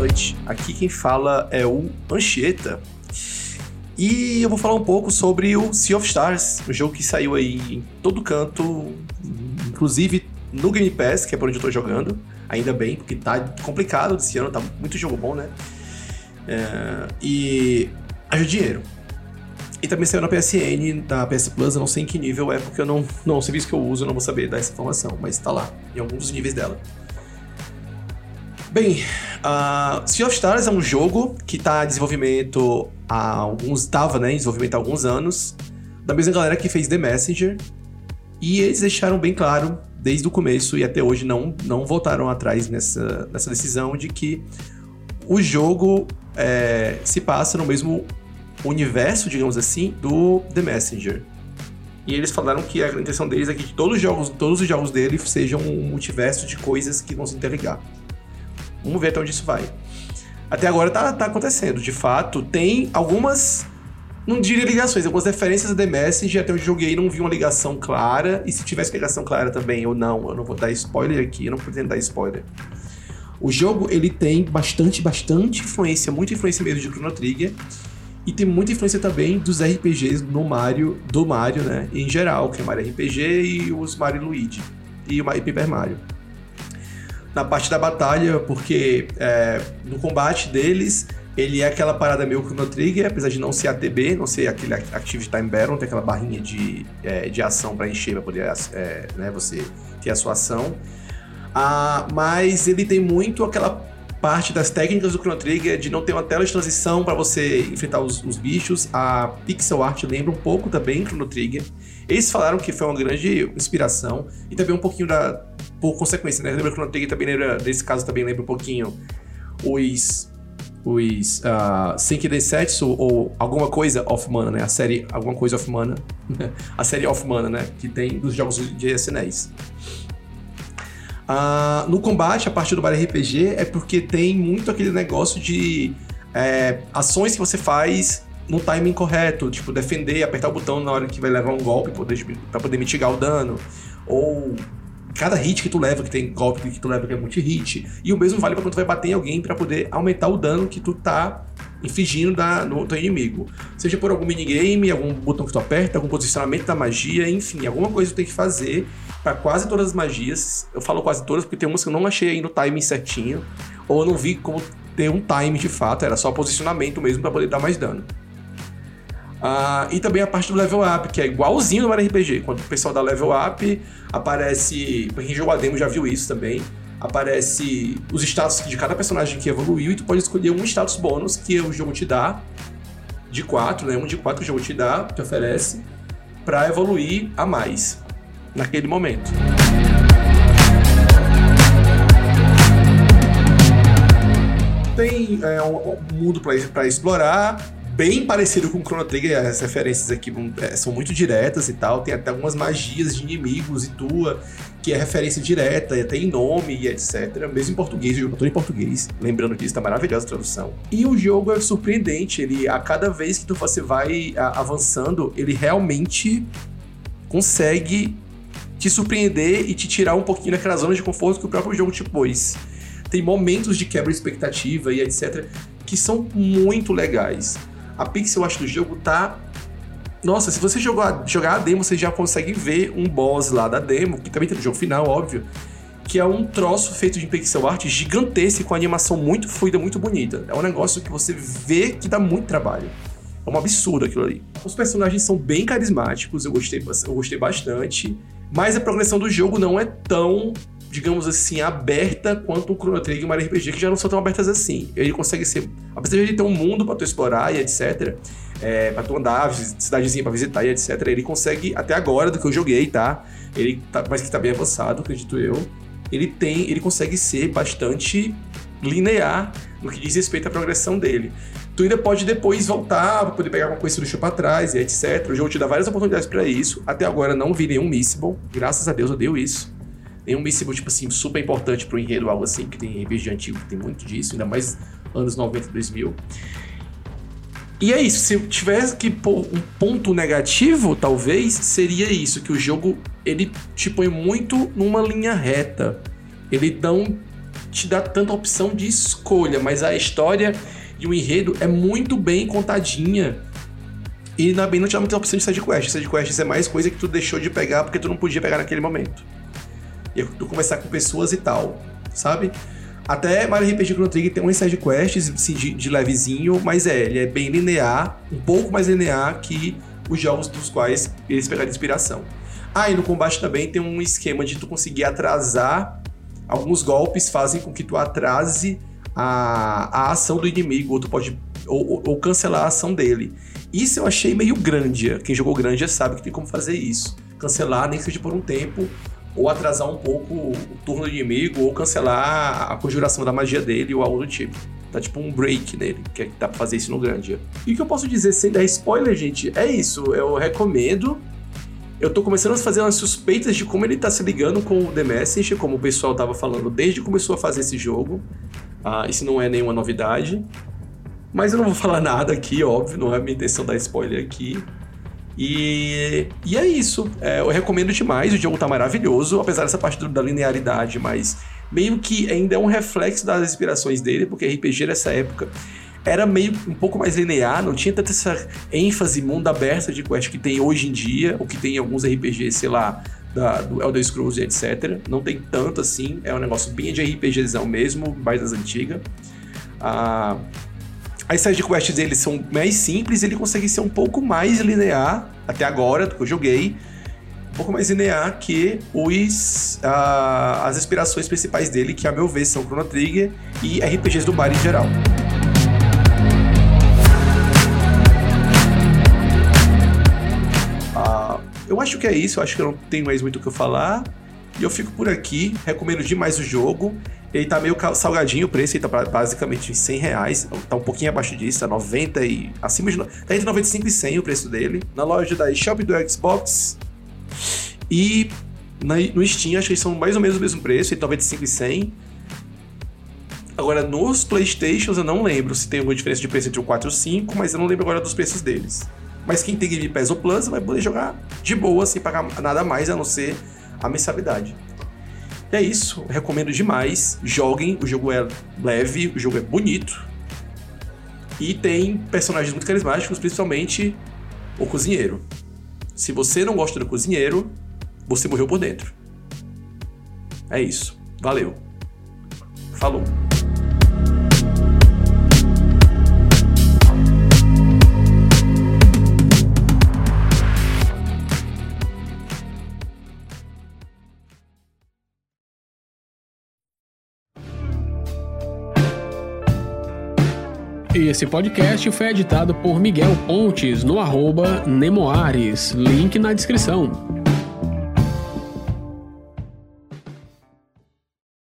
noite. Aqui quem fala é o Anchieta. E eu vou falar um pouco sobre o Sea of Stars, um jogo que saiu aí em todo canto, inclusive no Game Pass, que é por onde eu tô jogando. Ainda bem, porque tá complicado esse ano, tá muito jogo bom, né? É, e ajuda dinheiro. E também saiu na PSN, da PS Plus, eu não sei em que nível é, porque eu não, não é um serviço que eu uso, eu não vou saber dar essa informação, mas tá lá, em alguns dos níveis dela. Bem, uh, Sea of Stars é um jogo que está em desenvolvimento há alguns. estava né, em desenvolvimento há alguns anos, da mesma galera que fez The Messenger. E eles deixaram bem claro, desde o começo e até hoje, não, não voltaram atrás nessa, nessa decisão de que o jogo é, se passa no mesmo universo, digamos assim, do The Messenger. E eles falaram que a intenção deles é que todos os jogos, todos os jogos dele sejam um multiverso de coisas que vão se interligar. Vamos ver até onde isso vai. Até agora tá, tá acontecendo. De fato, tem algumas. Não diria ligações, algumas referências a The Messenger. Até eu joguei não vi uma ligação clara. E se tivesse ligação clara também, ou não, eu não vou dar spoiler aqui, eu não pretendo dar spoiler. O jogo, ele tem bastante, bastante influência, muita influência mesmo de Chrono Trigger. E tem muita influência também dos RPGs no Mario, do Mario, né? Em geral, que é Mario RPG e os Mario Luigi. E o Paper Mario na parte da batalha, porque é, no combate deles, ele é aquela parada meio Chrono Trigger, apesar de não ser ATB, não ser aquele Active Time Battle, tem aquela barrinha de, é, de ação para encher, para poder é, né, você ter a sua ação. Ah, mas ele tem muito aquela parte das técnicas do Chrono Trigger de não ter uma tela de transição para você enfrentar os, os, bichos. A pixel art lembra um pouco também Chrono Trigger. Eles falaram que foi uma grande inspiração e também um pouquinho da por consequência, né? Lembra Chrono Trigger também lembra desse caso também lembra um pouquinho os os uh, Senki Densetsu ou alguma coisa Off Mana, né? A série alguma coisa Off Mana, a série Off Mana, né? Que tem dos jogos de SNES. Uh, no combate, a partir do Mario RPG, é porque tem muito aquele negócio de é, ações que você faz no timing correto, tipo defender, apertar o botão na hora que vai levar um golpe para poder mitigar o dano, ou cada hit que tu leva, que tem golpe que tu leva que é multi-hit, e o mesmo vale para quando tu vai bater em alguém para poder aumentar o dano que tu tá infligindo da, no teu inimigo. Seja por algum minigame, algum botão que tu aperta, algum posicionamento da magia, enfim, alguma coisa tu tem que fazer para quase todas as magias. Eu falo quase todas porque tem umas que eu não achei ainda o timing certinho, ou eu não vi como ter um time de fato, era só posicionamento mesmo para poder dar mais dano. Uh, e também a parte do level up, que é igualzinho no RPG. Quando o pessoal dá level up, aparece. Quem jogou a demo já viu isso também. Aparece os status de cada personagem que evoluiu e tu pode escolher um status bônus que o jogo te dá. De quatro, né? Um de quatro que o jogo te dá, te oferece, para evoluir a mais naquele momento. Tem é, um, mundo para explorar, bem parecido com o Chrono Trigger, as referências aqui é, são muito diretas e tal, tem até algumas magias de inimigos e tua, que é referência direta, e até em nome e etc. Mesmo em português, o jogo todo em português, lembrando que isso tá maravilhosa a tradução. E o jogo é surpreendente, ele a cada vez que tu, você vai avançando, ele realmente consegue te surpreender e te tirar um pouquinho daquela zona de conforto que o próprio jogo te pôs. Tem momentos de quebra de expectativa e etc. que são muito legais. A pixel art do jogo tá. Nossa, se você jogar, jogar a demo, você já consegue ver um boss lá da demo, que também tem no jogo final, óbvio. Que é um troço feito de pixel art gigantesco, com animação muito fluida, muito bonita. É um negócio que você vê que dá muito trabalho. É um absurdo aquilo ali. Os personagens são bem carismáticos, eu gostei, eu gostei bastante. Mas a progressão do jogo não é tão, digamos assim, aberta quanto o Chrono Trigger e o Mario RPG, que já não são tão abertas assim. Ele consegue ser, apesar de ele ter um mundo para tu explorar e etc, é, para tu andar, cidadezinha para visitar e etc, ele consegue, até agora do que eu joguei, tá? Ele tá, mas que tá bem avançado, acredito eu. Ele tem, ele consegue ser bastante linear no que diz respeito à progressão dele. Tu ainda pode depois voltar para poder pegar alguma coisa do chão para trás e etc. O jogo te dá várias oportunidades para isso. Até agora não vi nenhum Missable. Graças a Deus eu dei isso. Nenhum Missable, tipo assim, super importante pro enredo, algo assim, que tem RPG antigo, que tem muito disso, ainda mais anos 90, 2000. E é isso, se eu tivesse que pôr um ponto negativo, talvez, seria isso, que o jogo, ele te põe muito numa linha reta. Ele não te dá tanta opção de escolha, mas a história e o enredo é muito bem contadinha. E na bem não dá muita opção de side quest. Side quests é mais coisa que tu deixou de pegar porque tu não podia pegar naquele momento. E tu conversar com pessoas e tal, sabe? Até Mario RPG Chrono Trigger tem umas side quests assim, de, de levezinho, mas é, ele é bem linear, um pouco mais linear que os jogos dos quais eles pegaram inspiração. Ah, e no combate também tem um esquema de tu conseguir atrasar. Alguns golpes fazem com que tu atrase a, a ação do inimigo, ou pode. Ou, ou, cancelar a ação dele. Isso eu achei meio grande. Quem jogou grande sabe que tem como fazer isso. Cancelar, nem que seja por um tempo, ou atrasar um pouco o turno do inimigo, ou cancelar a conjuração da magia dele, ou algo do tipo. Tá tipo um break nele, que dá pra fazer isso no grande. E o que eu posso dizer sem dar spoiler, gente, é isso. Eu recomendo eu tô começando a fazer umas suspeitas de como ele tá se ligando com o The Messenger, como o pessoal tava falando desde que começou a fazer esse jogo. Ah, isso não é nenhuma novidade. Mas eu não vou falar nada aqui, óbvio, não é minha intenção dar spoiler aqui. E, e é isso. É, eu recomendo demais, o jogo tá maravilhoso, apesar dessa parte da linearidade, mas meio que ainda é um reflexo das inspirações dele, porque RPG nessa época era meio um pouco mais linear, não tinha tanta essa ênfase mundo aberto de quest que tem hoje em dia, ou que tem em alguns RPGs, sei lá, da, do Elder Scrolls e etc. Não tem tanto assim, é um negócio bem de RPGzão mesmo, mais das antigas. Ah, as side quests dele são mais simples, ele consegue ser um pouco mais linear, até agora, do que eu joguei, um pouco mais linear que os, ah, as inspirações principais dele, que a meu ver são Chrono Trigger e RPGs do Mario em geral. Eu acho que é isso, eu acho que eu não tenho mais muito o que eu falar. E eu fico por aqui, recomendo demais o jogo. Ele tá meio salgadinho o preço, ele tá basicamente 100 reais, tá um pouquinho abaixo disso, tá 90 e... acima de... tá entre 95 e 100 o preço dele. Na loja da eShop do Xbox. E na, no Steam, acho que eles são mais ou menos o mesmo preço, entre 95 e 100. Agora, nos Playstations, eu não lembro se tem alguma diferença de preço entre o 4 e o 5, mas eu não lembro agora dos preços deles. Mas quem tem Game Pass ou Plus vai poder jogar de boa, sem pagar nada mais a não ser a mensalidade. E é isso, recomendo demais. Joguem, o jogo é leve, o jogo é bonito. E tem personagens muito carismáticos, principalmente o cozinheiro. Se você não gosta do cozinheiro, você morreu por dentro. É isso. Valeu. Falou. Esse podcast foi editado por Miguel Pontes no arroba Nemoares, link na descrição.